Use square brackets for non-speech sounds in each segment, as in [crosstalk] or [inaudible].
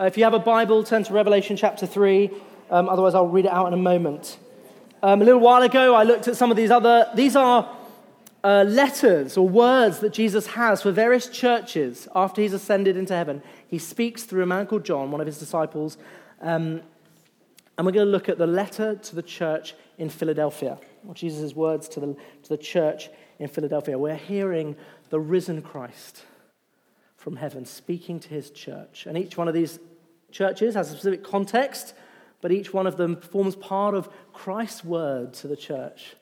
Uh, if you have a Bible, turn to Revelation chapter 3. Um, otherwise, I'll read it out in a moment. Um, a little while ago, I looked at some of these other, these are uh, letters or words that Jesus has for various churches after he's ascended into heaven. He speaks through a man called John, one of his disciples. Um, and we're going to look at the letter to the church in Philadelphia, or Jesus' words to the, to the church in Philadelphia. We're hearing the risen Christ from heaven speaking to his church. And each one of these churches has a specific context, but each one of them forms part of Christ's word to the church.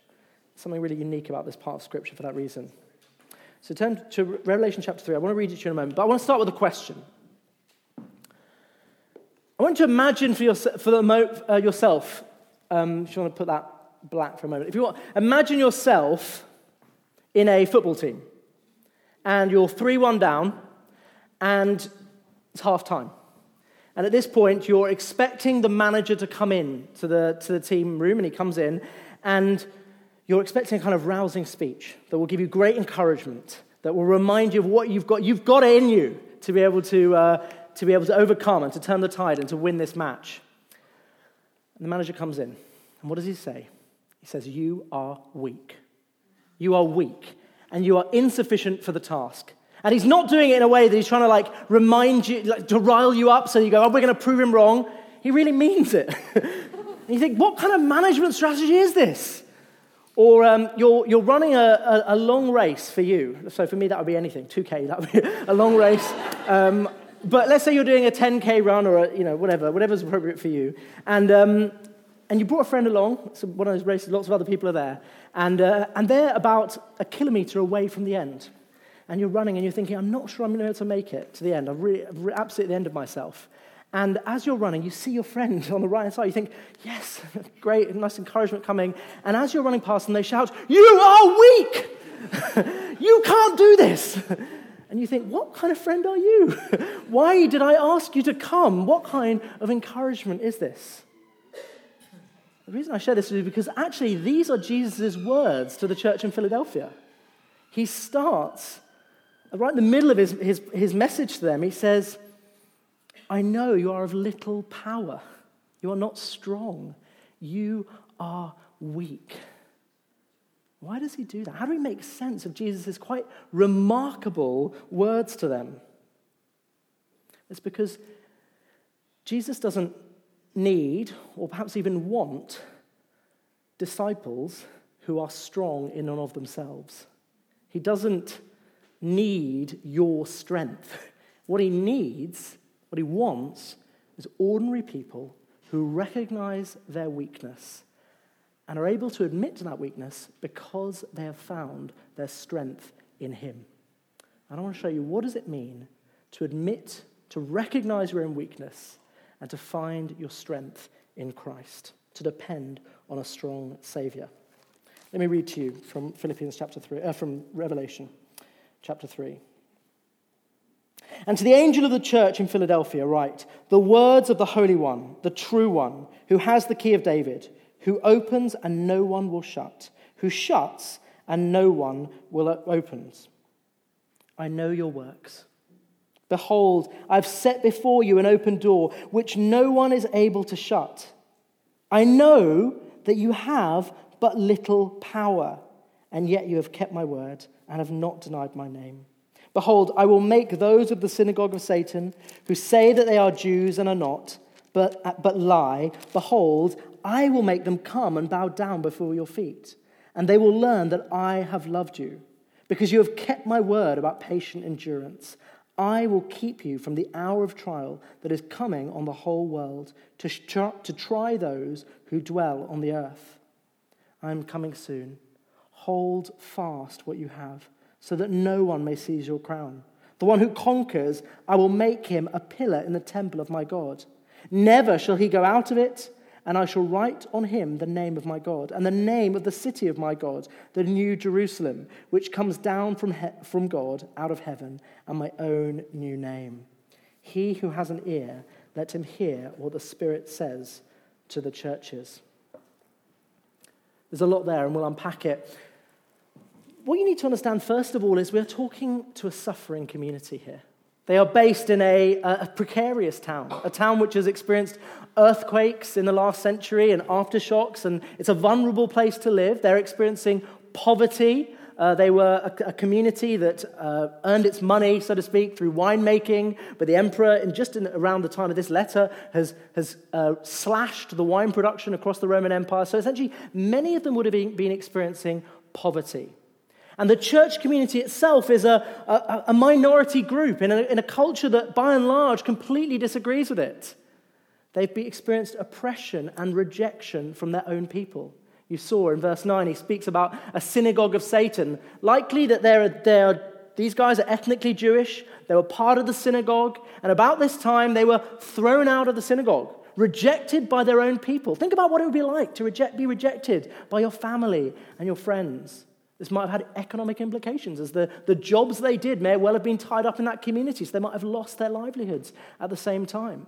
Something really unique about this part of Scripture for that reason. So turn to Revelation chapter 3. I want to read it to you in a moment, but I want to start with a question. I want you to imagine for, your, for the, uh, yourself, um, if you want to put that black for a moment, if you want, imagine yourself in a football team and you're 3 1 down and it's half time. And at this point, you're expecting the manager to come in to the, to the team room, and he comes in, and you're expecting a kind of rousing speech that will give you great encouragement, that will remind you of what you've got. You've got it in you to be able to, uh, to be able to overcome and to turn the tide and to win this match. And the manager comes in, and what does he say? He says, You are weak. You are weak, and you are insufficient for the task. And he's not doing it in a way that he's trying to like remind you, like, to rile you up so you go, oh, we're going to prove him wrong. He really means it. [laughs] you think, what kind of management strategy is this? Or um, you're, you're running a, a, a, long race for you. So for me, that would be anything 2K, that would be [laughs] a long race. Um, but let's say you're doing a 10k run or a, you know whatever whatever's appropriate for you and um, and you brought a friend along so one of those races lots of other people are there and uh, and they're about a kilometer away from the end and you're running and you're thinking i'm not sure i'm going to be able to make it to the end i'm really I'm absolutely at the end of myself and as you're running, you see your friend [laughs] on the right hand side. You think, yes, [laughs] great, nice encouragement coming. And as you're running past them, they shout, You are weak! [laughs] you can't do this! And you think, what kind of friend are you? Why did I ask you to come? What kind of encouragement is this? The reason I share this with you is because actually these are Jesus' words to the church in Philadelphia. He starts right in the middle of his, his, his message to them. He says, I know you are of little power. You are not strong. You are weak. Why does he do that? How do we make sense of Jesus' quite remarkable words to them? It's because Jesus doesn't need, or perhaps even want, disciples who are strong in and of themselves. He doesn't need your strength. What he needs, what he wants, is ordinary people who recognize their weakness and are able to admit to that weakness because they have found their strength in him. And I want to show you what does it mean to admit, to recognize your own weakness, and to find your strength in Christ, to depend on a strong Savior. Let me read to you from Philippians chapter 3, uh, from Revelation chapter 3. And to the angel of the church in Philadelphia, write the words of the Holy One, the true One, who has the key of David who opens and no one will shut, who shuts and no one will opens. I know your works. Behold, I've set before you an open door which no one is able to shut. I know that you have but little power, and yet you have kept my word and have not denied my name. Behold, I will make those of the synagogue of Satan who say that they are Jews and are not, but, but lie. Behold, I will make them come and bow down before your feet, and they will learn that I have loved you, because you have kept my word about patient endurance. I will keep you from the hour of trial that is coming on the whole world to, to try those who dwell on the earth. I am coming soon. Hold fast what you have, so that no one may seize your crown. The one who conquers, I will make him a pillar in the temple of my God. Never shall he go out of it and I shall write on him the name of my God, and the name of the city of my God, the new Jerusalem, which comes down from, he- from God out of heaven, and my own new name. He who has an ear, let him hear what the Spirit says to the churches. There's a lot there, and we'll unpack it. What you need to understand, first of all, is we're talking to a suffering community here. They are based in a, a, precarious town, a town which has experienced earthquakes in the last century and aftershocks, and it's a vulnerable place to live. They're experiencing poverty. Uh, they were a, a community that uh, earned its money, so to speak, through winemaking. But the emperor, in just in, around the time of this letter, has, has uh, slashed the wine production across the Roman Empire. So essentially, many of them would have been, been experiencing poverty. And the church community itself is a, a, a minority group in a, in a culture that, by and large, completely disagrees with it. They've experienced oppression and rejection from their own people. You saw in verse 9, he speaks about a synagogue of Satan. Likely that they're, they're, these guys are ethnically Jewish, they were part of the synagogue, and about this time they were thrown out of the synagogue, rejected by their own people. Think about what it would be like to reject, be rejected by your family and your friends. This might have had economic implications, as the, the jobs they did may well have been tied up in that community, so they might have lost their livelihoods at the same time.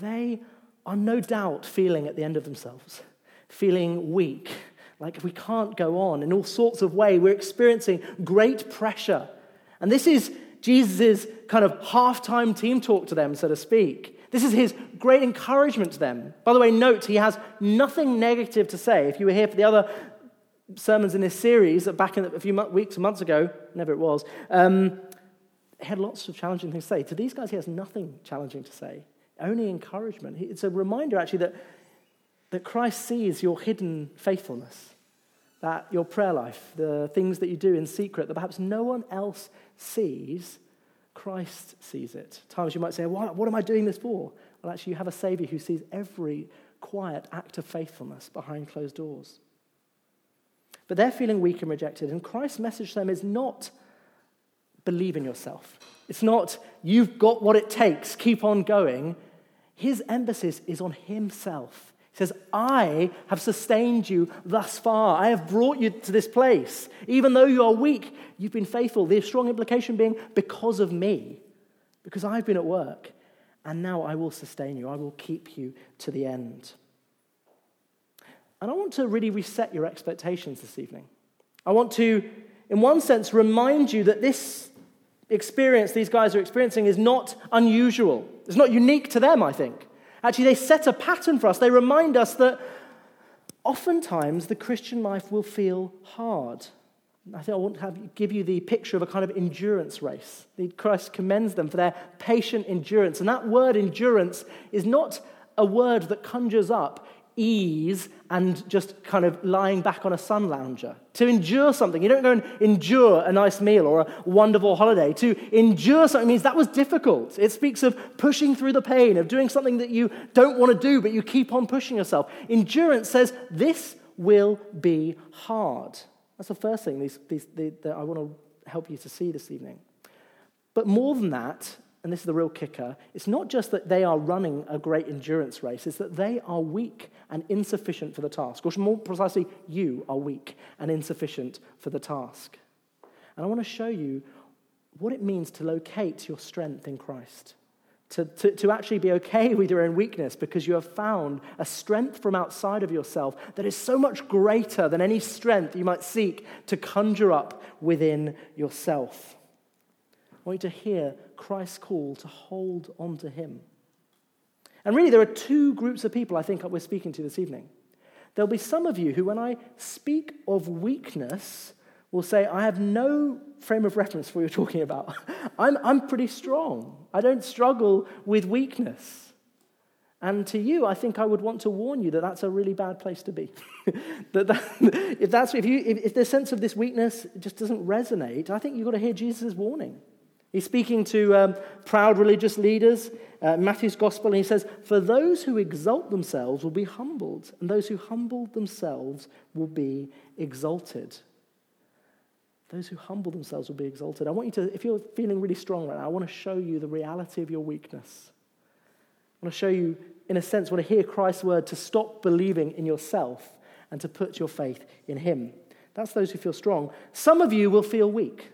They are no doubt feeling at the end of themselves, feeling weak, like we can't go on in all sorts of ways. We're experiencing great pressure. And this is Jesus' kind of halftime team talk to them, so to speak. This is his great encouragement to them. By the way, note he has nothing negative to say. If you were here for the other sermons in this series back in a few weeks months ago, never it was, um, had lots of challenging things to say. To these guys, he has nothing challenging to say, only encouragement. It's a reminder, actually, that, that Christ sees your hidden faithfulness, that your prayer life, the things that you do in secret that perhaps no one else sees, Christ sees it. Times you might say, what, what am I doing this for? Well, actually, you have a Savior who sees every quiet act of faithfulness behind closed doors. But they're feeling weak and rejected. And Christ's message to them is not believe in yourself. It's not you've got what it takes, keep on going. His emphasis is on himself. He says, I have sustained you thus far. I have brought you to this place. Even though you are weak, you've been faithful. The strong implication being because of me, because I've been at work. And now I will sustain you, I will keep you to the end. And I want to really reset your expectations this evening. I want to, in one sense, remind you that this experience these guys are experiencing is not unusual. It's not unique to them, I think. Actually, they set a pattern for us. They remind us that oftentimes the Christian life will feel hard. I think I want to have, give you the picture of a kind of endurance race. Christ commends them for their patient endurance. And that word endurance is not a word that conjures up ease and just kind of lying back on a sun lounger. To endure something, you don't go and endure a nice meal or a wonderful holiday. To endure something means that was difficult. It speaks of pushing through the pain, of doing something that you don't want to do, but you keep on pushing yourself. Endurance says, This will be hard. That's the first thing these, these, that I want to help you to see this evening. But more than that, and this is the real kicker, it's not just that they are running a great endurance race, it's that they are weak and insufficient for the task. Or more precisely, you are weak and insufficient for the task. And I want to show you what it means to locate your strength in Christ. To, to, to actually be okay [laughs] with your own weakness because you have found a strength from outside of yourself that is so much greater than any strength you might seek to conjure up within yourself. I want you to hear Christ's call to hold on to Him. And really, there are two groups of people I think we're speaking to this evening. There'll be some of you who, when I speak of weakness, will say, I have no frame of reference for what you're talking about. [laughs] I'm, I'm pretty strong. I don't struggle with weakness. And to you, I think I would want to warn you that that's a really bad place to be. [laughs] that, that, if, that's, if, you, if, if the sense of this weakness just doesn't resonate, I think you've got to hear Jesus' warning. He's speaking to um, proud religious leaders, uh, Matthew's gospel, and he says, For those who exalt themselves will be humbled, and those who humble themselves will be exalted. Those who humble themselves will be exalted. I want you to, if you're feeling really strong right now, I want to show you the reality of your weakness. I want to show you, in a sense, want to hear Christ's word to stop believing in yourself and to put your faith in Him. That's those who feel strong. Some of you will feel weak.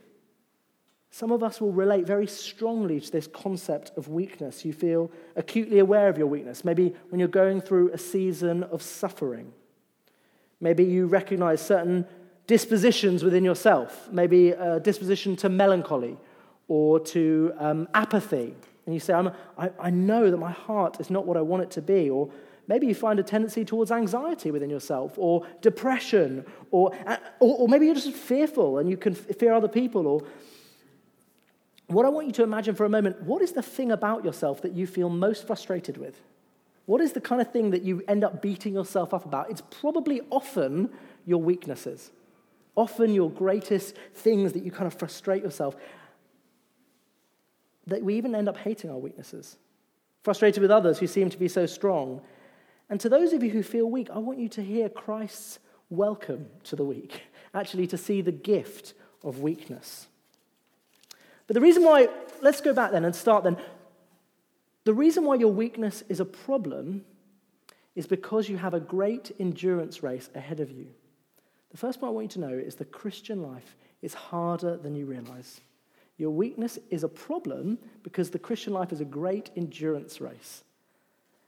Some of us will relate very strongly to this concept of weakness. You feel acutely aware of your weakness. Maybe when you're going through a season of suffering. Maybe you recognize certain dispositions within yourself, maybe a disposition to melancholy or to um, apathy. And you say, I, I know that my heart is not what I want it to be. Or maybe you find a tendency towards anxiety within yourself, or depression, or, uh, or, or maybe you're just fearful and you can fear other people. Or what I want you to imagine for a moment what is the thing about yourself that you feel most frustrated with? What is the kind of thing that you end up beating yourself up about? It's probably often your weaknesses, often your greatest things that you kind of frustrate yourself. That we even end up hating our weaknesses, frustrated with others who seem to be so strong. And to those of you who feel weak, I want you to hear Christ's welcome to the weak, [laughs] actually, to see the gift of weakness. But the reason why, let's go back then and start then. The reason why your weakness is a problem is because you have a great endurance race ahead of you. The first point I want you to know is the Christian life is harder than you realize. Your weakness is a problem because the Christian life is a great endurance race.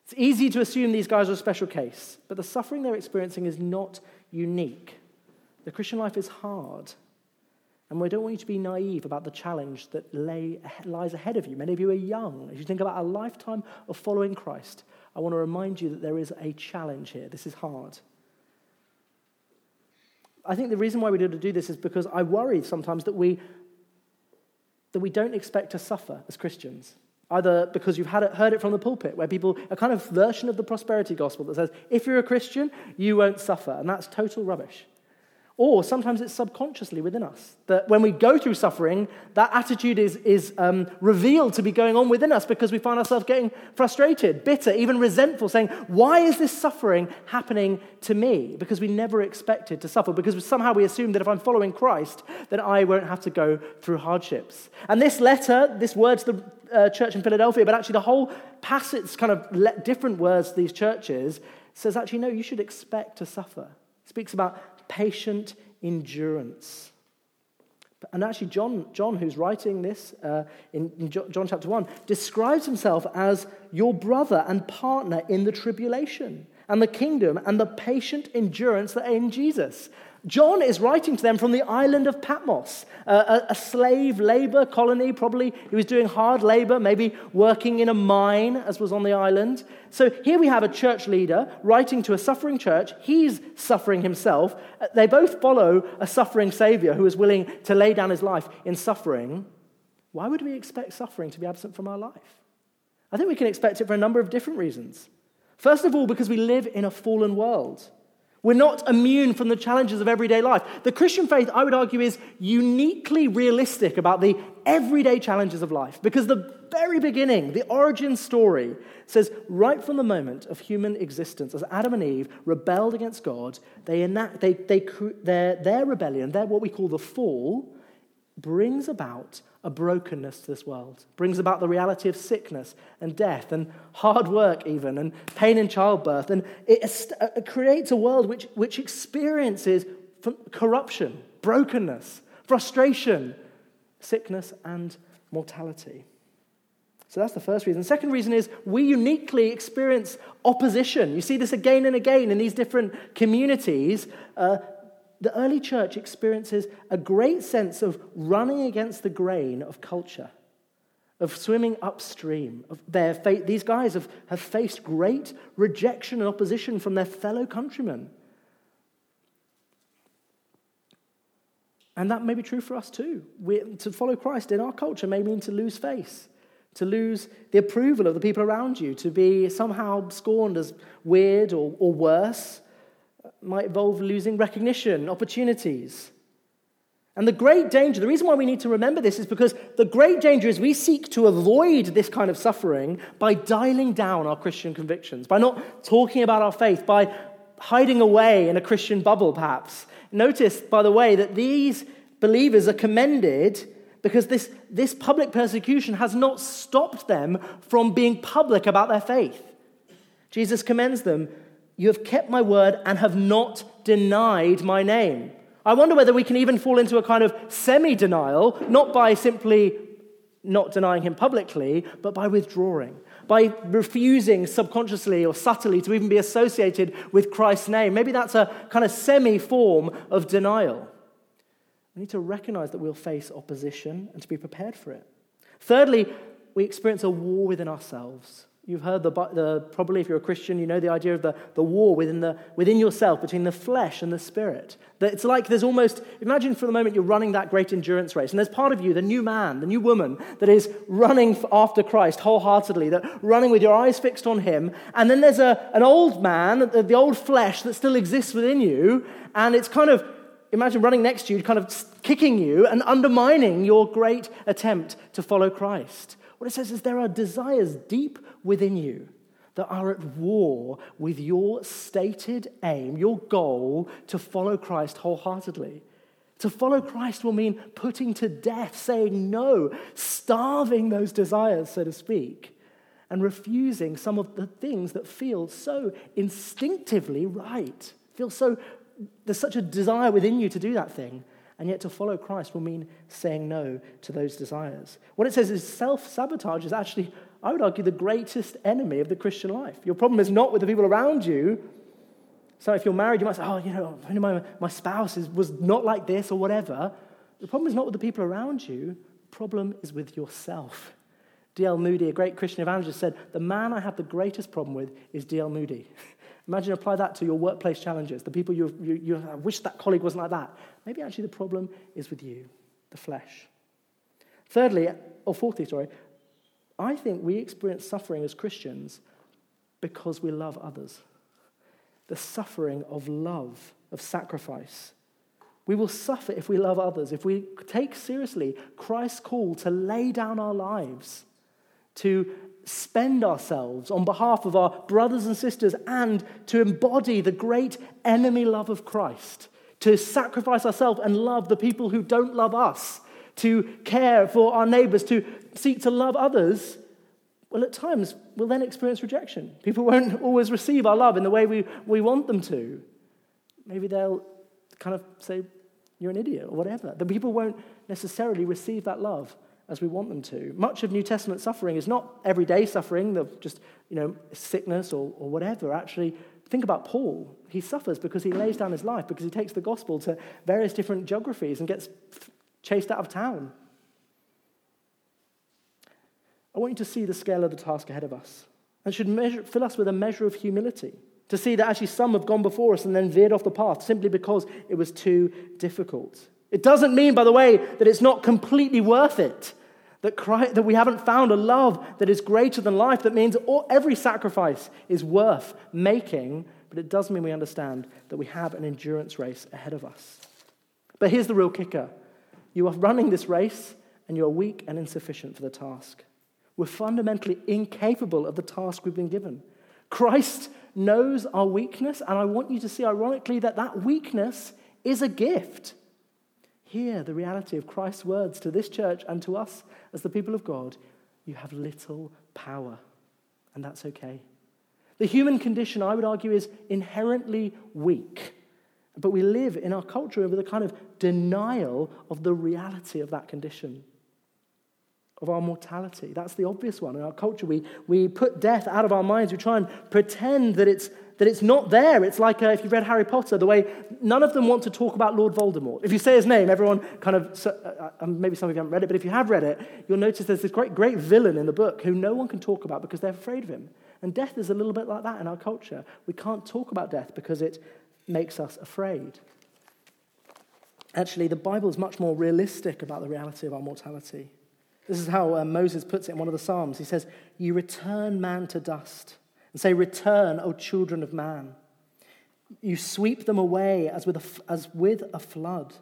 It's easy to assume these guys are a special case, but the suffering they're experiencing is not unique. The Christian life is hard. And we don't want you to be naive about the challenge that lay, lies ahead of you. Many of you are young. As you think about a lifetime of following Christ, I want to remind you that there is a challenge here. This is hard. I think the reason why we need to do this is because I worry sometimes that we, that we don't expect to suffer as Christians. Either because you've it, heard it from the pulpit, where people, a kind of version of the prosperity gospel that says, if you're a Christian, you won't suffer. And that's total rubbish. Or sometimes it's subconsciously within us. That when we go through suffering, that attitude is, is um, revealed to be going on within us because we find ourselves getting frustrated, bitter, even resentful, saying, Why is this suffering happening to me? Because we never expected to suffer, because somehow we assume that if I'm following Christ, then I won't have to go through hardships. And this letter, this word to the uh, church in Philadelphia, but actually the whole passage, kind of different words to these churches, says actually, no, you should expect to suffer. It speaks about patient endurance. And actually, John, John who's writing this uh, in, in John chapter 1, describes himself as your brother and partner in the tribulation and the kingdom and the patient endurance that are in Jesus. John is writing to them from the island of Patmos, a, slave labor colony. Probably he was doing hard labor, maybe working in a mine, as was on the island. So here we have a church leader writing to a suffering church. He's suffering himself. They both follow a suffering Savior who is willing to lay down his life in suffering. Why would we expect suffering to be absent from our life? I think we can expect it for a number of different reasons. First of all, because we live in a fallen world. We're not immune from the challenges of everyday life. The Christian faith, I would argue, is uniquely realistic about the everyday challenges of life because the very beginning, the origin story, says right from the moment of human existence, as Adam and Eve rebelled against God, they enact, they, they, their, their rebellion, their what we call the fall, brings about a brokenness to this world, brings about the reality of sickness and death and hard work, even, and pain in childbirth. And it, it creates a world which, which experiences corruption, brokenness, frustration, sickness, and mortality. So that's the first reason. The second reason is we uniquely experience opposition. You see this again and again in these different communities. Uh, the early church experiences a great sense of running against the grain of culture, of swimming upstream. Of their these guys have, have faced great rejection and opposition from their fellow countrymen. And that may be true for us too. We, to follow Christ in our culture may mean to lose face, to lose the approval of the people around you, to be somehow scorned as weird or, or worse might involve losing recognition, opportunities. And the great danger, the reason why we need to remember this is because the great danger is we seek to avoid this kind of suffering by dialing down our Christian convictions, by not talking about our faith, by hiding away in a Christian bubble, perhaps. Notice, by the way, that these believers are commended because this, this public persecution has not stopped them from being public about their faith. Jesus commends them you have kept my word and have not denied my name. I wonder whether we can even fall into a kind of semi denial, not by simply not denying him publicly, but by withdrawing, by refusing subconsciously or subtly to even be associated with Christ's name. Maybe that's a kind of semi form of denial. We need to recognize that we'll face opposition and to be prepared for it. Thirdly, we experience a war within ourselves. You've heard the, the, probably if you're a Christian, you know the idea of the, the war within, the, within yourself between the flesh and the spirit. That it's like there's almost, imagine for the moment you're running that great endurance race, and there's part of you, the new man, the new woman, that is running after Christ wholeheartedly, that running with your eyes fixed on him. And then there's a, an old man, the, the old flesh that still exists within you, and it's kind of, imagine running next to you, kind of kicking you and undermining your great attempt to follow Christ. What it says is there are desires deep within you that are at war with your stated aim, your goal to follow Christ wholeheartedly. To follow Christ will mean putting to death, saying no, starving those desires, so to speak, and refusing some of the things that feel so instinctively right. Feel so, there's such a desire within you to do that thing. And yet, to follow Christ will mean saying no to those desires. What it says is self sabotage is actually, I would argue, the greatest enemy of the Christian life. Your problem is not with the people around you. So, if you're married, you might say, Oh, you know, my, my spouse is, was not like this or whatever. The problem is not with the people around you, the problem is with yourself. D.L. Moody, a great Christian evangelist, said, The man I have the greatest problem with is D.L. Moody. [laughs] Imagine apply that to your workplace challenges, the people you, you, you wish that colleague wasn't like that. Maybe actually the problem is with you, the flesh. Thirdly, or fourthly, sorry, I think we experience suffering as Christians because we love others. The suffering of love, of sacrifice. We will suffer if we love others, if we take seriously Christ's call to lay down our lives, to spend ourselves on behalf of our brothers and sisters and to embody the great enemy love of Christ, to sacrifice ourselves and love the people who don't love us, to care for our neighbors, to seek to love others, well, at times we'll then experience rejection. People won't [laughs] always receive our love in the way we, we want them to. Maybe they'll kind of say, You're an idiot, or whatever. The people won't necessarily receive that love as we want them to. Much of New Testament suffering is not everyday suffering, of just you know, sickness or, or whatever. Actually, think about Paul. He suffers because he lays down his life, because he takes the gospel to various different geographies and gets chased out of town. I want you to see the scale of the task ahead of us. And should measure, fill us with a measure of humility to see that actually some have gone before us and then veered off the path simply because it was too difficult. It doesn't mean, by the way, that it's not completely worth it. That, Christ, that we haven't found a love that is greater than life, that means all, every sacrifice is worth making, but it does mean we understand that we have an endurance race ahead of us. But here's the real kicker you are running this race, and you are weak and insufficient for the task. We're fundamentally incapable of the task we've been given. Christ knows our weakness, and I want you to see, ironically, that that weakness is a gift. Hear the reality of Christ's words to this church and to us as the people of God. You have little power, and that's okay. The human condition, I would argue, is inherently weak. But we live in our culture with a kind of denial of the reality of that condition, of our mortality. That's the obvious one. In our culture, we, we put death out of our minds. We try and pretend that it's that it's not there. It's like uh, if you've read Harry Potter, the way none of them want to talk about Lord Voldemort. If you say his name, everyone kind of, uh, uh, maybe some of you haven't read it, but if you have read it, you'll notice there's this great, great villain in the book who no one can talk about because they're afraid of him. And death is a little bit like that in our culture. We can't talk about death because it makes us afraid. Actually, the Bible is much more realistic about the reality of our mortality. This is how uh, Moses puts it in one of the Psalms. He says, You return man to dust and say, Return, O children of man. You sweep them away as with, a, as with a flood.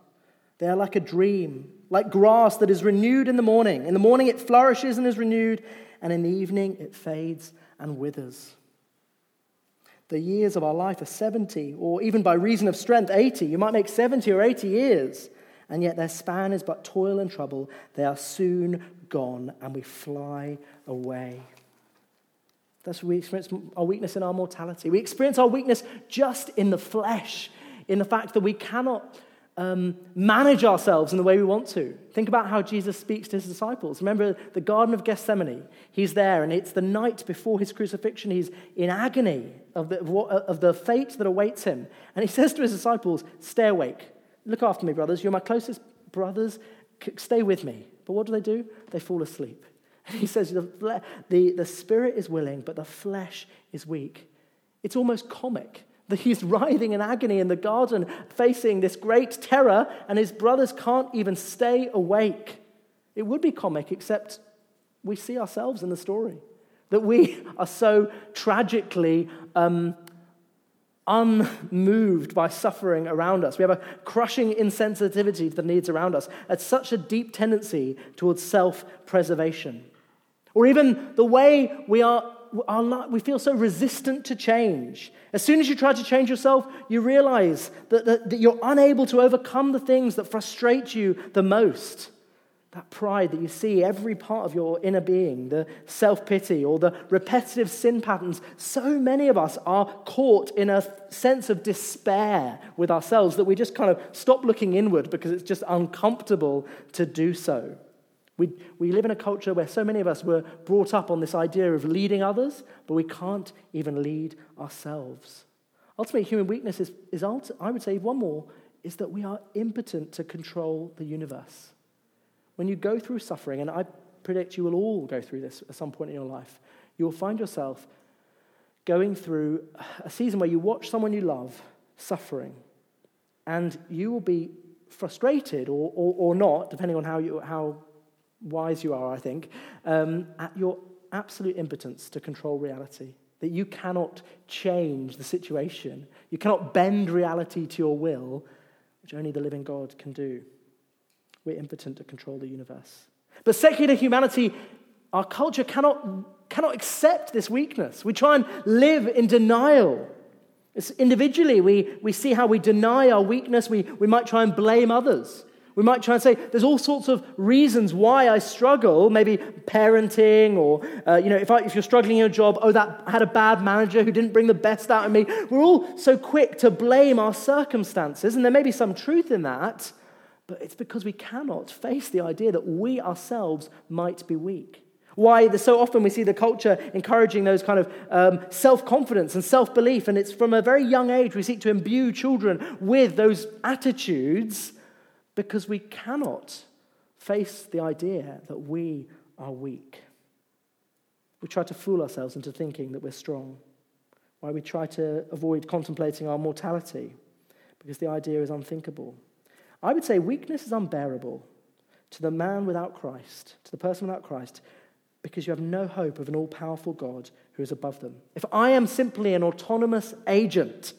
They are like a dream, like grass that is renewed in the morning. In the morning it flourishes and is renewed, and in the evening it fades and withers. The years of our life are 70, or even by reason of strength, 80. You might make 70 or 80 years, and yet their span is but toil and trouble. They are soon gone, and we fly away. That's we experience our weakness in our mortality. We experience our weakness just in the flesh, in the fact that we cannot um, manage ourselves in the way we want to. Think about how Jesus speaks to his disciples. Remember the Garden of Gethsemane. He's there, and it's the night before his crucifixion. He's in agony of the, of the fate that awaits him. And he [laughs] says to his disciples, Stay awake. Look after me, brothers. You're my closest brothers, stay with me. But what do they do? They fall asleep. And [laughs] he says, the, the, the spirit is willing, but the flesh is weak. It's almost comic that he's [laughs] writhing in agony in the garden, facing this great terror, and his brothers can't even stay awake. It would be comic, except we see ourselves in the story. That we [laughs] are so tragically um, unmoved by suffering around us. We have a crushing insensitivity to the needs around us. It's such a deep tendency towards self preservation. Or even the way we are our, we feel so resistant to change. As soon as you try to change yourself, you realize that, that, that you're unable to overcome the things that frustrate you the most. That pride that you see every part of your inner being, the self pity or the repetitive sin patterns. So many of us are caught in a sense of despair with ourselves that we just kind of stop looking inward because it's just uncomfortable to do so. We, we live in a culture where so many of us were brought up on this idea of leading others, but we can't even lead ourselves. Ultimately, human weakness is, is I would say, one more, is that we are impotent to control the universe. When you go through suffering, and I predict you will all go through this at some point in your life, you will find yourself going through a season where you watch someone you love suffering, and you will be frustrated or, or, or not, depending on how, you, how wise you are, I think, um, at your absolute impotence to control reality. That you cannot change the situation. You cannot bend reality to your will, which only the living God can do. We're impotent to control the universe. But secular humanity, our culture cannot, cannot accept this weakness. We try and live in denial. It's individually, we, we see how we deny our weakness. We, we might try and blame others. We might try and say there's all sorts of reasons why I struggle, maybe parenting, or uh, you know, if, I, if you're struggling in your job, oh, that had a bad manager who didn't bring the best out of me. We're all so quick to blame our circumstances, and there may be some truth in that, but it's because we cannot face the idea that we ourselves might be weak. Why so often we see the culture encouraging those kind of um, self confidence and self belief, and it's from a very young age we seek to imbue children with those attitudes because we cannot face the idea that we are weak. We try to fool ourselves into thinking that we're strong. Why we try to avoid contemplating our mortality, because the idea is unthinkable. I would say weakness is unbearable to the man without Christ, to the person without Christ, because you have no hope of an all powerful God who is above them. If I am simply an autonomous agent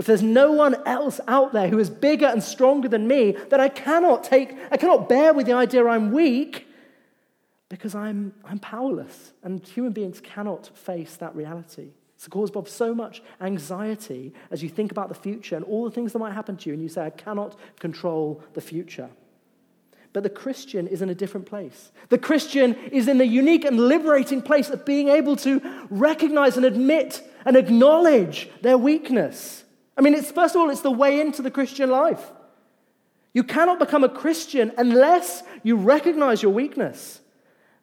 if there's no one else out there who is bigger and stronger than me, then I cannot take, I cannot bear with the idea I'm weak because I'm, I'm powerless. And human beings cannot face that reality. It's the cause of so much anxiety as you think about the future and all the things that might happen to you, and you say, I cannot control the future. But the Christian is in a different place. The Christian is in the unique and liberating place of being able to recognize and admit and acknowledge their weakness I mean, it's, first of all, it's the way into the Christian life. You cannot become a Christian unless you recognize your weakness,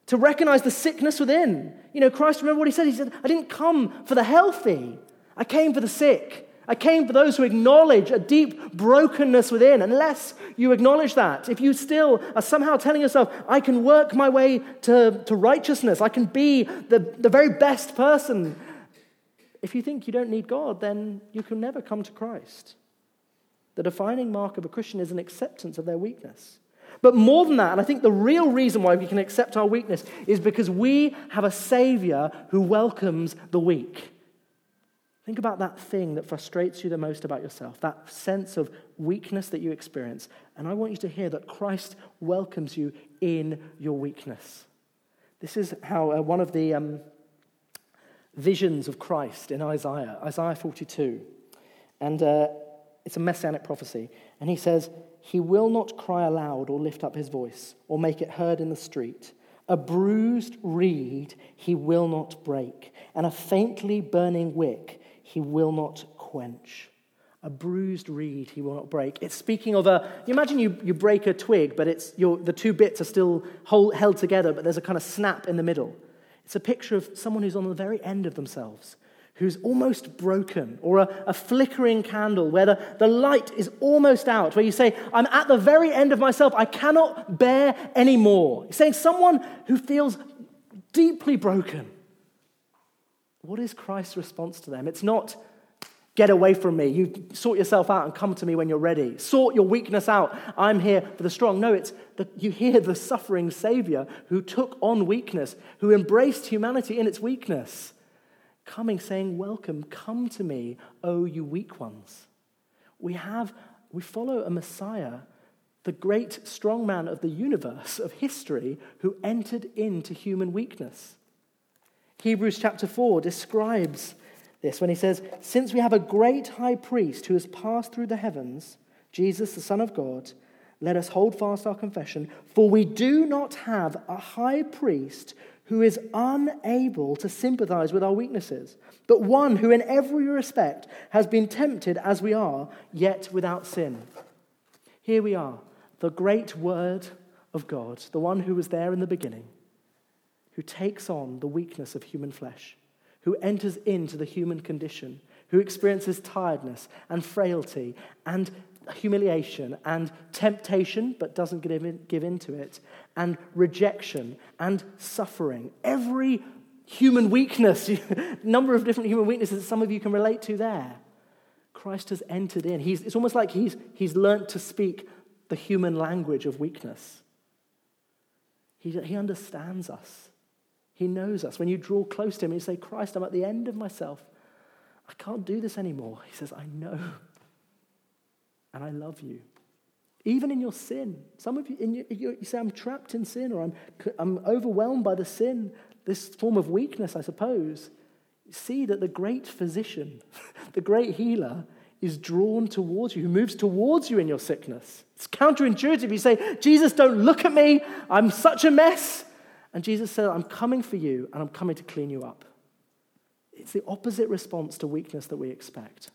to recognize the sickness within. You know, Christ, remember what he said? He said, I didn't come for the healthy, I came for the sick. I came for those who acknowledge a deep brokenness within. Unless you acknowledge that, if you still are somehow telling yourself, I can work my way to, to righteousness, I can be the, the very best person if you think you don't need God, then you can never come to Christ. The defining mark of a Christian is an acceptance of their weakness. But more than that, and I think the real reason why we can accept our weakness is because we have a Savior who welcomes the weak. Think about that thing that frustrates you the most about yourself, that sense of weakness that you experience. And I want you to hear that Christ welcomes you in your weakness. This is how uh, one of the. Um, visions of Christ in Isaiah, Isaiah 42. And uh, it's a messianic prophecy. And he says, He will not cry aloud or lift up his voice or make it heard in the street. A bruised reed he will not break, and a faintly burning wick he will not quench. A bruised reed he will not break. It's speaking of a. You imagine you, you break a twig, but it's the two bits are still hold, held together, but there's a kind of snap in the middle. It's a picture of someone who's on the very end of themselves, who's almost broken, or a, a, flickering candle where the, the light is almost out, where you say, I'm at the very end of myself, I cannot bear anymore. He's saying someone who feels deeply broken. What is Christ's response to them? It's not, get away from me. You sort yourself out and come to me when you're ready. Sort your weakness out. I'm here for the strong. No, it's the, you hear the suffering Savior who took on weakness, who embraced humanity in its weakness coming saying, Welcome, come to me, O you weak ones. We have, we follow a Messiah, the great strong man of the universe, of history, who entered into human weakness. Hebrews chapter 4 describes this when he says, Since we have a great high priest who has passed through the heavens, Jesus, the Son of God, let us hold fast our confession, for we do not have a high priest who is unable to sympathize with our weaknesses, but one who in every respect has been tempted as we are, yet without sin. Here we are, the great Word of God, the one who was there in the beginning, who takes on the weakness of human flesh, who enters into the human condition, who experiences tiredness and frailty and humiliation and temptation, but doesn't give in, give in to it, and rejection and suffering. Every human weakness, [laughs] number of different human weaknesses that some of you can relate to there. Christ has entered in. He's, it's almost like he's, he's learnt to speak the human language of weakness. He, he understands us. He knows us. When you draw close to him you say, Christ, I'm at the end of myself. I can't do this anymore. He says, I know and I love you. Even in your sin. Some of you, your, you say, I'm trapped in sin or I'm, I'm overwhelmed by the sin, this form of weakness, I suppose. See that the great physician, [laughs] the great healer, is drawn towards you, who moves towards you in your sickness. It's counterintuitive. You say, Jesus, don't look at me. I'm such a mess. And Jesus said, I'm coming for you and I'm coming to clean you up. It's the opposite response to weakness that we expect.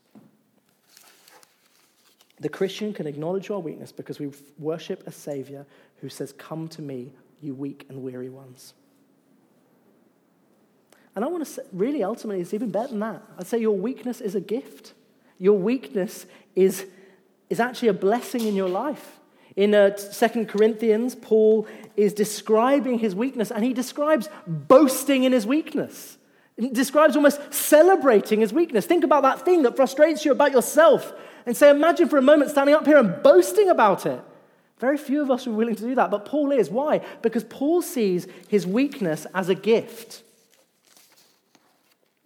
The Christian can acknowledge our weakness because we worship a Savior who says, Come to me, you weak and weary ones. And I want to say, really, ultimately, it's even better than that. I'd say your weakness is a gift. Your weakness is, is actually a blessing in your life. In uh, 2 Corinthians, Paul is describing his weakness, and he describes boasting in his weakness. He describes almost celebrating his weakness. Think about that thing that frustrates you about yourself and say, imagine for a moment standing up here and boasting about it. Very few of us are willing to do that, but Paul is. Why? Because Paul sees his weakness as a gift.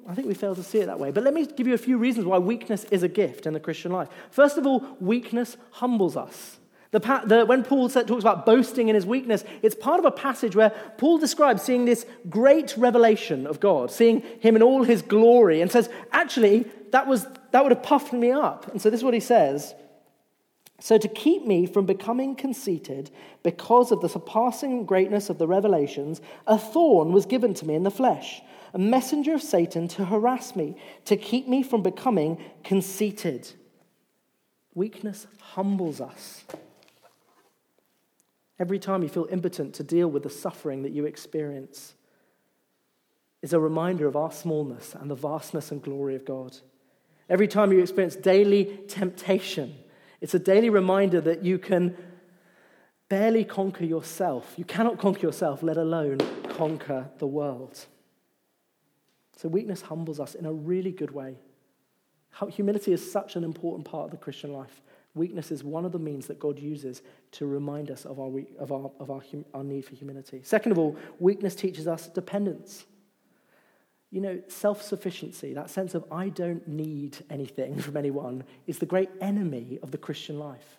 I think we fail to see it that way. But let me give you a few reasons why weakness is a gift in the Christian life. First of all, weakness humbles us. The, the, when Paul talks about boasting in his weakness, it's part of a passage where Paul describes seeing this great revelation of God, seeing him in all his glory, and says, actually, that, was, that would have puffed me up. And so this is what he says. So, to keep me from becoming conceited because of the surpassing greatness of the revelations, a thorn was given to me in the flesh, a messenger of Satan to harass me, to keep me from becoming conceited. Weakness humbles us. Every time you feel impotent to deal with the suffering that you experience, is a reminder of our smallness and the vastness and glory of God. Every time you experience daily temptation, it's a daily reminder that you can barely conquer yourself. You cannot conquer yourself, let alone conquer the world. So, weakness humbles us in a really good way. Humility is such an important part of the Christian life. Weakness is one of the means that God uses to remind us of our, of our, of our, our need for humility. Second of all, weakness teaches us dependence. You know, self sufficiency, that sense of I don't need anything [laughs] from anyone, is the great enemy of the Christian life.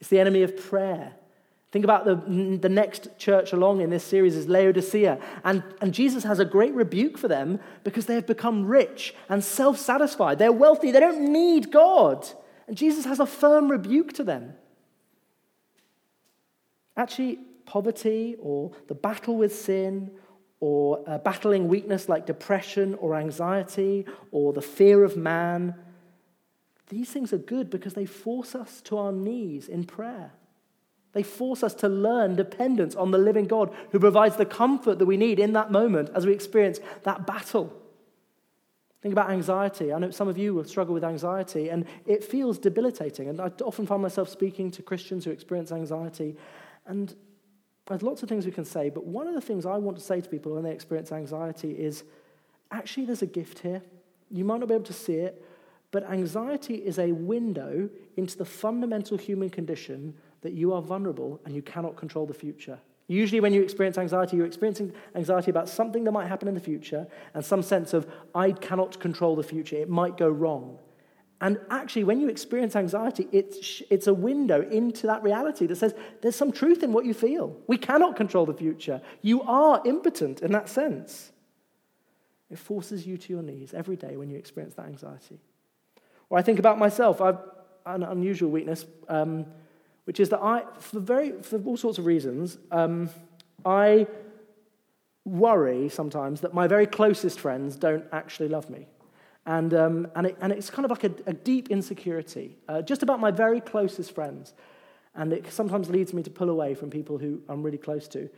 It's the enemy of prayer. Think about the, the next church along in this series is Laodicea. And, and Jesus has a great rebuke for them because they have become rich and self satisfied. They're wealthy, they don't need God. And Jesus has a firm rebuke to them. Actually, poverty or the battle with sin or uh, battling weakness like depression or anxiety or the fear of man. These things are good because they force us to our knees in prayer. They force us to learn dependence on the living God who provides the comfort that we need in that moment as we experience that battle. Think about anxiety. I know some of you will struggle with anxiety, and it feels debilitating. And I often find myself speaking to Christians who experience anxiety, and there's lots of things we can say, but one of the things I want to say to people when they experience anxiety is actually, there's a gift here. You might not be able to see it, but anxiety is a window into the fundamental human condition that you are vulnerable and you cannot control the future. Usually, when you experience anxiety, you're experiencing anxiety about something that might happen in the future and some sense of, I cannot control the future. It might go wrong. And actually, when you experience anxiety, it's, it's a window into that reality that says there's some truth in what you feel. We cannot control the future. You are impotent in that sense. It forces you to your knees every day when you experience that anxiety. Or I think about myself. I've an unusual weakness. Um, which is that I, for, very, for all sorts of reasons, um, I worry sometimes that my very closest friends don't actually love me. And, um, and, it, and it's kind of like a, a deep insecurity, uh, just about my very closest friends. And it sometimes leads me to pull away from people who I'm really close to.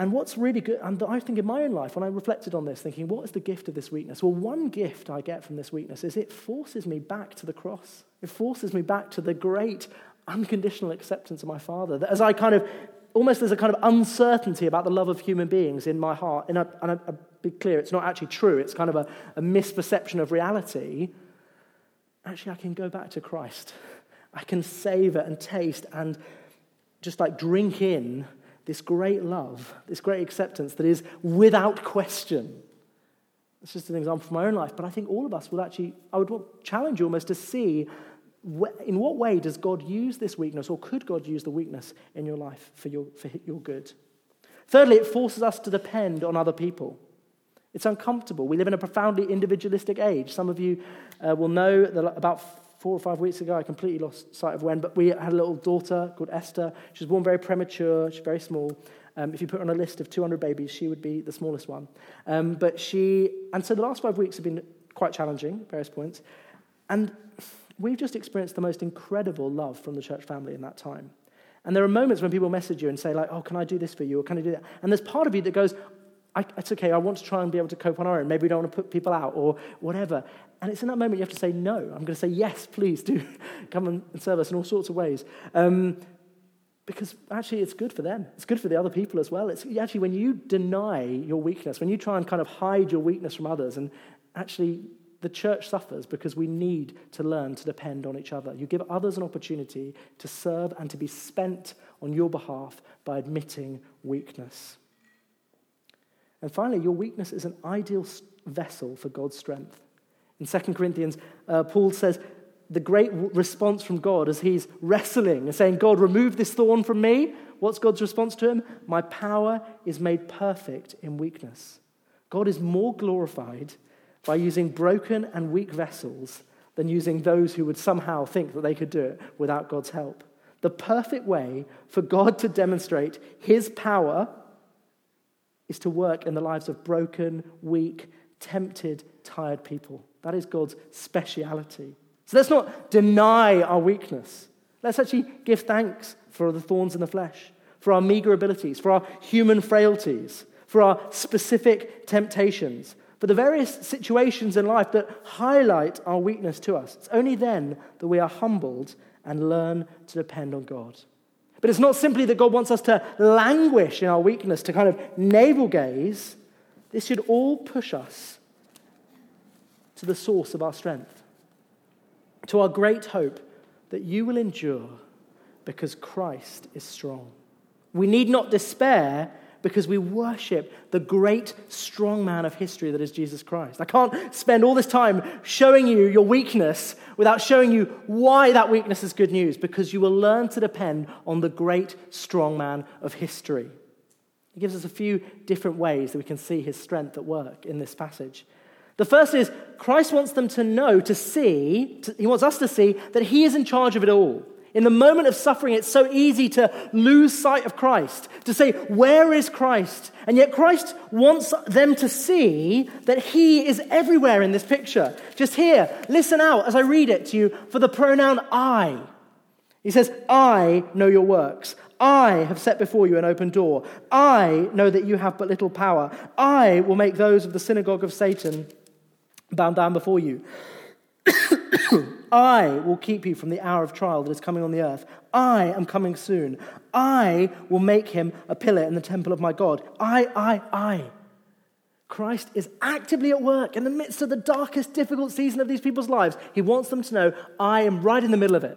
And what's really good, and I think in my own life, when I reflected on this, thinking, what is the gift of this weakness? Well, one gift I get from this weakness is it forces me back to the cross. It forces me back to the great unconditional acceptance of my Father. That as I kind of, almost there's a kind of uncertainty about the love of human beings in my heart. And, I, and I, I'll be clear, it's not actually true, it's kind of a, a misperception of reality. Actually, I can go back to Christ. I can savor and taste and just like drink in this great love, this great acceptance that is without question. It's just an example from my own life, but I think all of us will actually, I would challenge you almost to see in what way does God use this weakness, or could God use the weakness in your life for your, for your good? Thirdly, it forces us to depend on other people. It's uncomfortable. We live in a profoundly individualistic age. Some of you uh, will know that about four or five weeks ago, I completely lost sight of when, but we had a little daughter called Esther. She was born very premature, she's very small. Um, if you put her on a list of 200 babies, she would be the smallest one. Um, but she, and so the last five weeks have been quite challenging, various points. And we've just experienced the most incredible love from the church family in that time. And there are moments when people message you and say, like, oh, can I do this for you? Or can I do that? And there's part of you that goes, it's okay, I want to try and be able to cope on our own. Maybe we don't want to put people out or whatever. And it's in that moment you have to say no. I'm going to say, yes, please do [laughs] come and serve us in all sorts of ways. Um, because actually, it's good for them. It's good for the other people as well. It's actually when you deny your weakness, when you try and kind of hide your weakness from others and actually the church suffers because we need to learn to depend on each other. You give others an opportunity to serve and to be spent on your behalf by admitting weakness. And finally, your weakness is an ideal vessel for God's strength. In 2 Corinthians, uh, Paul says, the great response from God as he's wrestling and saying, God, remove this thorn from me. What's God's response to him? My power is made perfect in weakness. God is more glorified by using broken and weak vessels than using those who would somehow think that they could do it without God's help. The perfect way for God to demonstrate his power is to work in the lives of broken, weak, tempted, tired people. That is God's speciality. So let's not deny our weakness. Let's actually give thanks for the thorns in the flesh, for our meager abilities, for our human frailties, for our specific temptations, for the various situations in life that highlight our weakness to us. It's only then that we are humbled and learn to depend on God. But it's not simply that God wants us to languish in our weakness, to kind of navel gaze. This should all push us to the source of our strength, to our great hope that you will endure because Christ is strong. We need not despair because we worship the great, strong man of history that is Jesus Christ. I can't spend all this time showing you your weakness without showing you why that weakness is good news, because you will learn to depend on the great, strong man of history. He gives us a few different ways that we can see his strength at work in this passage. The first is Christ wants them to know, to see, to, he wants us to see that he is in charge of it all. In the moment of suffering, it's so easy to lose sight of Christ, to say, Where is Christ? And yet, Christ wants them to see that He is everywhere in this picture. Just here, listen out as I read it to you for the pronoun I. He says, I know your works. I have set before you an open door. I know that you have but little power. I will make those of the synagogue of Satan bound down before you. [coughs] I will keep you from the hour of trial that is coming on the earth. I am coming soon. I will make him a pillar in the temple of my God. I, I, I. Christ is actively at work in the midst of the darkest, difficult season of these people's lives. He wants them to know, I am right in the middle of it.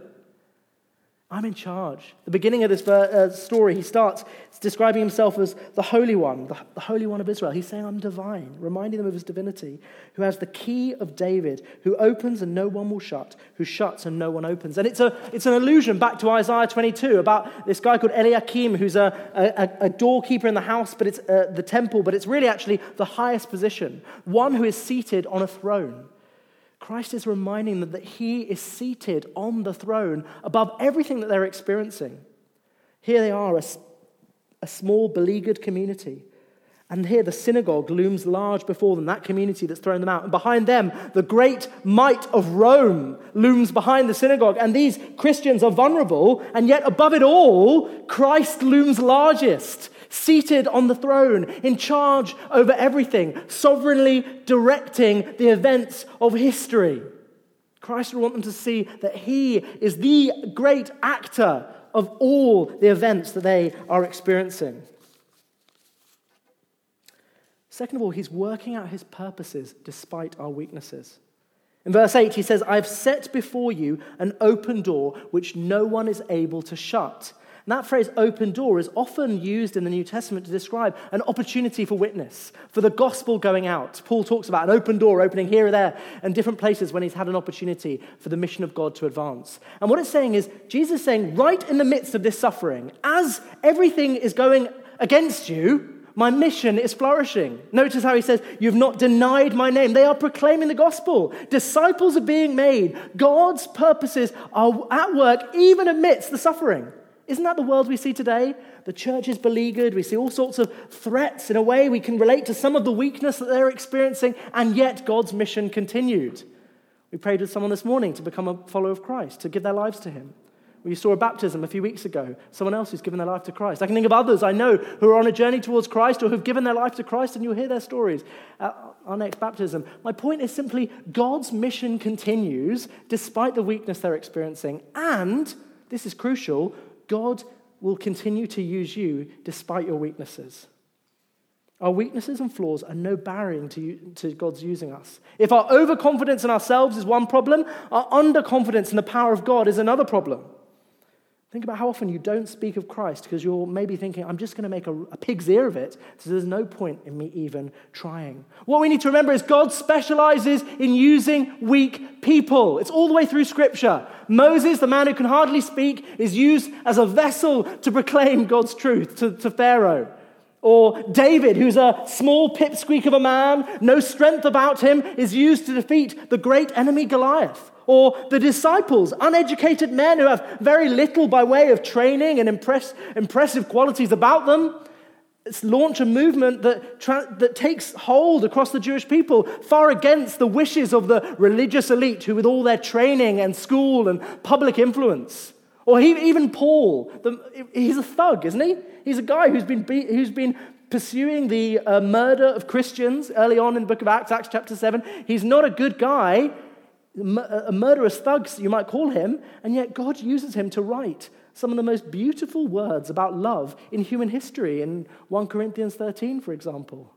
I'm in charge. The beginning of this uh, story, he starts describing himself as the Holy One, the, Holy One of Israel. He's saying, I'm divine, reminding them of his divinity, who has the key of David, who opens and no one will shut, who shuts and no one opens. And it's, a, it's an allusion back to Isaiah 22 about this guy called Eliakim, who's a, a, a doorkeeper in the house, but it's uh, the temple, but it's really actually the highest position, one who is seated on a throne. Christ is reminding them that he is seated on the throne above everything that they're experiencing. Here they are, a, a small, beleaguered community. And here the synagogue looms large before them, that community that's thrown them out. And behind them, the great might of Rome looms behind the synagogue. And these Christians are vulnerable, and yet above it all, Christ looms largest seated on the throne, in charge over everything, sovereignly directing the events of history. Christ would want them to see that He is the great actor of all the events that they are experiencing. Second of all, He's working out His purposes despite our weaknesses. In verse 8, he says, I've set before you an open door which no one is able to shut. That phrase, open door, is often used in the New Testament to describe an opportunity for witness, for the gospel going out. Paul talks about an open door opening here or there and different places when he's had an opportunity for the mission of God to advance. And what it's saying is, Jesus is saying, right in the midst of this suffering, as everything is going against you, my mission is flourishing. Notice how he says, You've not denied my name. They are proclaiming the gospel. Disciples are being made. God's purposes are at work even amidst the suffering. Isn't that the world we see today? The church is beleaguered. We see all sorts of threats. In a way, we can relate to some of the weakness that they're experiencing, and yet God's mission continued. We prayed with someone this morning to become a follower of Christ, to give their lives to Him. We saw a baptism a few weeks ago, someone else who's given their life to Christ. I can think of others I know who are on a journey towards Christ or who've given their life to Christ, and you'll hear their stories at our next baptism. My point is simply God's mission continues despite the weakness they're experiencing, and this is crucial God will continue to use you despite your weaknesses. Our weaknesses and flaws are no barrier to, to God's using us. If our overconfidence in ourselves is one problem, our underconfidence in the power of God is another problem. Think about how often you don't speak of Christ because you're maybe thinking, I'm just going to make a, a, pig's ear of it, so there's no point in me even trying. What we need to remember is God specializes in using weak people. It's all the way through Scripture. Moses, the man who can hardly speak, is used as a vessel to proclaim God's truth to, to Pharaoh. Or David, who's a small pipsqueak of a man, no strength about him, is used to defeat the great enemy Goliath. Or the disciples, uneducated men who have very little by way of training and impress, impressive qualities about them, launch a movement that, tra- that takes hold across the Jewish people, far against the wishes of the religious elite who, with all their training and school and public influence. Or he, even Paul, the, he's a thug, isn't he? He's a guy who's been, be, who's been pursuing the uh, murder of Christians early on in the book of Acts, Acts chapter 7. He's not a good guy, a murderous thug, you might call him, and yet God uses him to write some of the most beautiful words about love in human history, in 1 Corinthians 13, for example.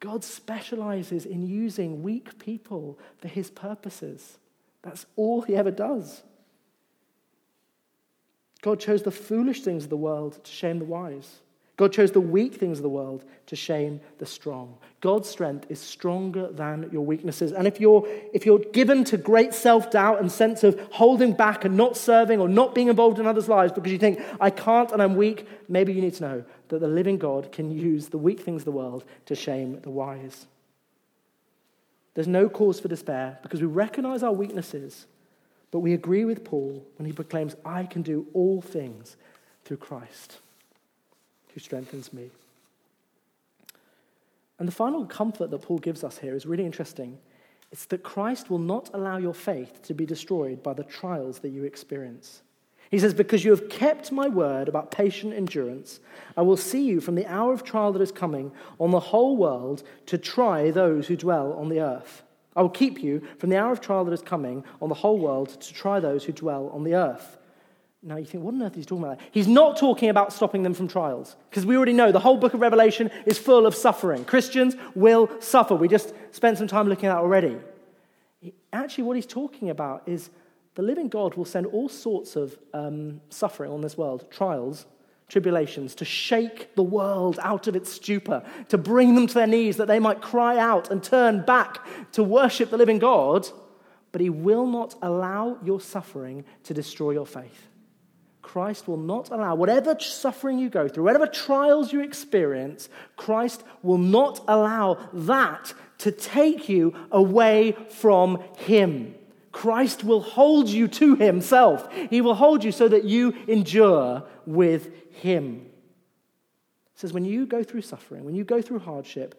God specializes in using weak people for his purposes. That's all he ever does. God chose the foolish things of the world to shame the wise. God chose the weak things of the world to shame the strong. God's strength is stronger than your weaknesses. And if you're, if you're given to great self doubt and sense of holding back and not serving or not being involved in others' lives because you think, I can't and I'm weak, maybe you need to know that the living God can use the weak things of the world to shame the wise. There's no cause for despair because we recognize our weaknesses, but we agree with Paul when he proclaims, I can do all things through Christ who strengthens me. And the final comfort that Paul gives us here is really interesting. It's that Christ will not allow your faith to be destroyed by the trials that you experience. He says, Because you have kept my word about patient endurance, I will see you from the hour of trial that is coming on the whole world to try those who dwell on the earth. I will keep you from the hour of trial that is coming on the whole world to try those who dwell on the earth. Now you think, what on earth is he talking about? He's not talking about stopping them from trials, because we already know the whole book of Revelation is full of suffering. Christians will suffer. We just spent some time looking at that already. Actually, what he's talking about is the living God will send all sorts of um, suffering on this world, trials, tribulations, to shake the world out of its stupor, to bring them to their knees that they might cry out and turn back to worship the living God. But he will not allow your suffering to destroy your faith. Christ will not allow, whatever suffering you go through, whatever trials you experience, Christ will not allow that to take you away from Him. Christ will hold you to Himself. He will hold you so that you endure with Him. It says, when you go through suffering, when you go through hardship,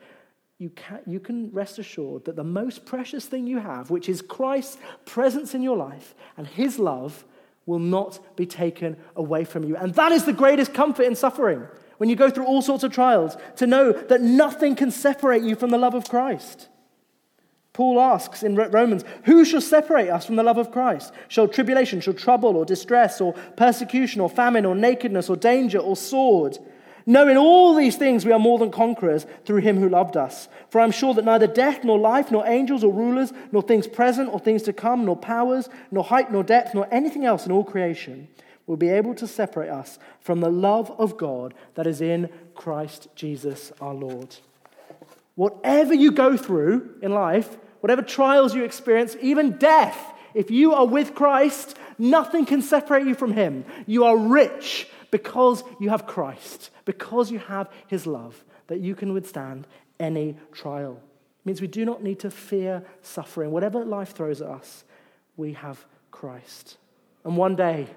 you can, you can rest assured that the most precious thing you have, which is Christ's presence in your life and His love, will not be taken away from you. And that is the greatest comfort in suffering when you go through all sorts of trials, to know that nothing can separate you from the love of Christ. Paul asks in Romans, Who shall separate us from the love of Christ? Shall tribulation, shall trouble, or distress, or persecution, or famine, or nakedness, or danger, or sword? No, in all these things we are more than conquerors through him who loved us. For I am sure that neither death, nor life, nor angels, or rulers, nor things present, or things to come, nor powers, nor height, nor depth, nor anything else in all creation will be able to separate us from the love of God that is in Christ Jesus our Lord. Whatever you go through in life, whatever trials you experience, even death, if you are with Christ, nothing can separate you from Him. You are rich because you have Christ, because you have His love, that you can withstand any trial. It means we do not need to fear suffering. Whatever life throws at us, we have Christ. And one day,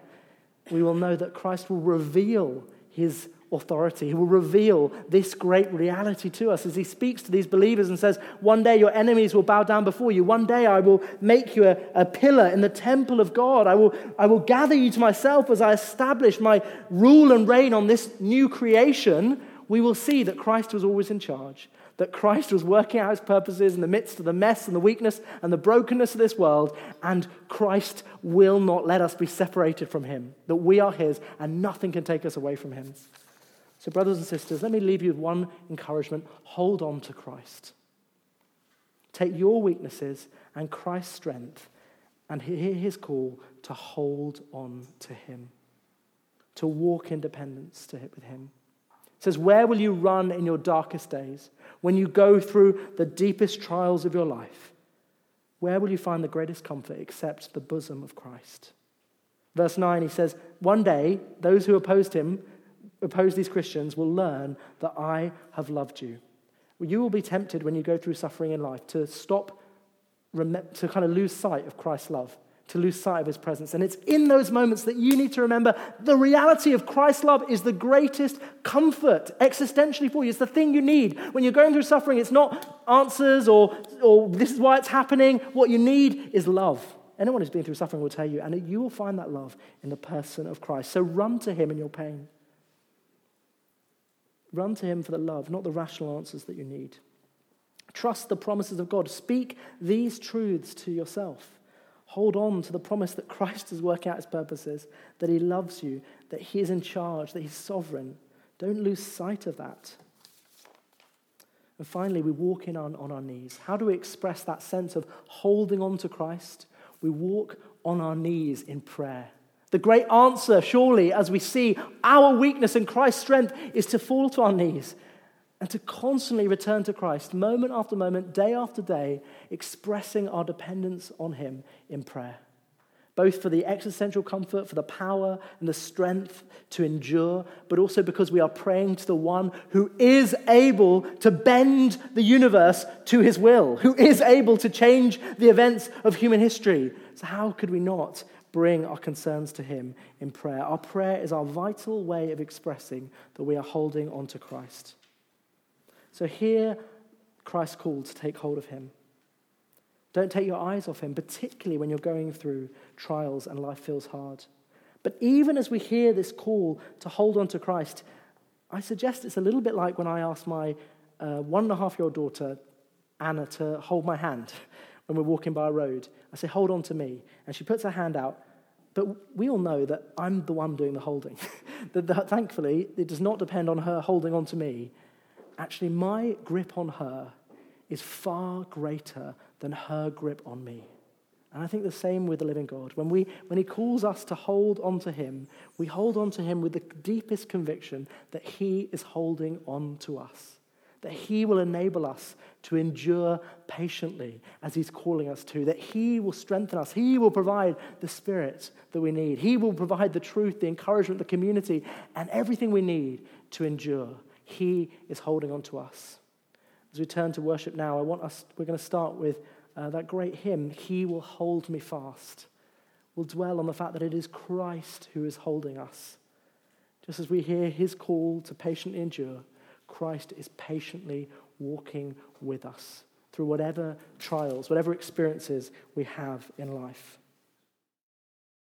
we will know that Christ will reveal his authority. He will reveal this great reality to us as he speaks to these believers and says, One day your enemies will bow down before you. One day I will make you a, a, pillar in the temple of God. I will, I will gather you to myself as I establish my rule and reign on this new creation. We will see that Christ was always in charge that Christ was working out his purposes in the midst of the mess and the weakness and the brokenness of this world, and Christ will not let us be separated from him, that we are his and nothing can take us away from him. So, brothers and sisters, let me leave you with one encouragement hold on to Christ. Take your weaknesses and Christ's strength and hear his call to hold on to him, to walk in dependence to, with him. It says, Where will you run in your darkest days? When you go through the deepest trials of your life, where will you find the greatest comfort except the bosom of Christ? Verse 9, he says, One day, those who opposed him, opposed these Christians, will learn that I have loved you. You will be tempted when you go through suffering in life to stop, to kind of lose sight of Christ's love to lose sight of his presence. And it's in those moments that you need to remember the reality of Christ's love is the greatest comfort existentially for you. It's the thing you need. When you're going through suffering, it's not answers or, or this is why it's happening. What you need is love. Anyone who's been through suffering will tell you, and you will find that love in the person of Christ. So run to him in your pain. Run to him for the love, not the rational answers that you need. Trust the promises of God. Speak these truths to yourself. Hold on to the promise that Christ is working out his purposes, that he loves you, that he is in charge, that he's sovereign. Don't lose sight of that. And finally, we walk in on, on our knees. How do we express that sense of holding on to Christ? We walk on our knees in prayer. The great answer, surely, as we see our weakness and Christ's strength, is to fall to our knees and to constantly return to Christ, moment after moment, day after day, expressing our dependence on Him in prayer. Both for the existential comfort, for the power and the strength to endure, but also because we are praying to the one who is able to bend the universe to his will, who is able to change the events of human history. So, how could we not bring our concerns to him in prayer? Our prayer is our vital way of expressing that we are holding on to Christ. So hear Christ's call to take hold of him. Don't take your eyes off him, particularly when you're going through trials and life feels hard. But even as we hear this call to hold on to Christ, I suggest it's a little bit like when I asked my uh, one and a half year old daughter, Anna, to hold my hand [laughs] when we're walking by a road. I say, Hold on to me. And she puts her hand out. But we all know that I'm the one doing the holding. [laughs] that, that, thankfully, it does not depend on her holding on to me. Actually, my grip on her is far greater than her grip on me. And I think the same with the living God. When, we, when He calls us to hold on to Him, we hold on to Him with the deepest conviction that He is holding on to us, that He will enable us to endure patiently as He's calling us to, that He will strengthen us, He will provide the Spirit that we need, He will provide the truth, the encouragement, the community, and everything we need to endure. He is holding on to us. As we turn to worship now, I want us, we're going to start with uh, that great hymn, He Will Hold Me Fast. We'll dwell on the fact that it is Christ who is holding us. Just as we hear His call to patiently endure, Christ is patiently walking with us through whatever trials, whatever experiences we have in life.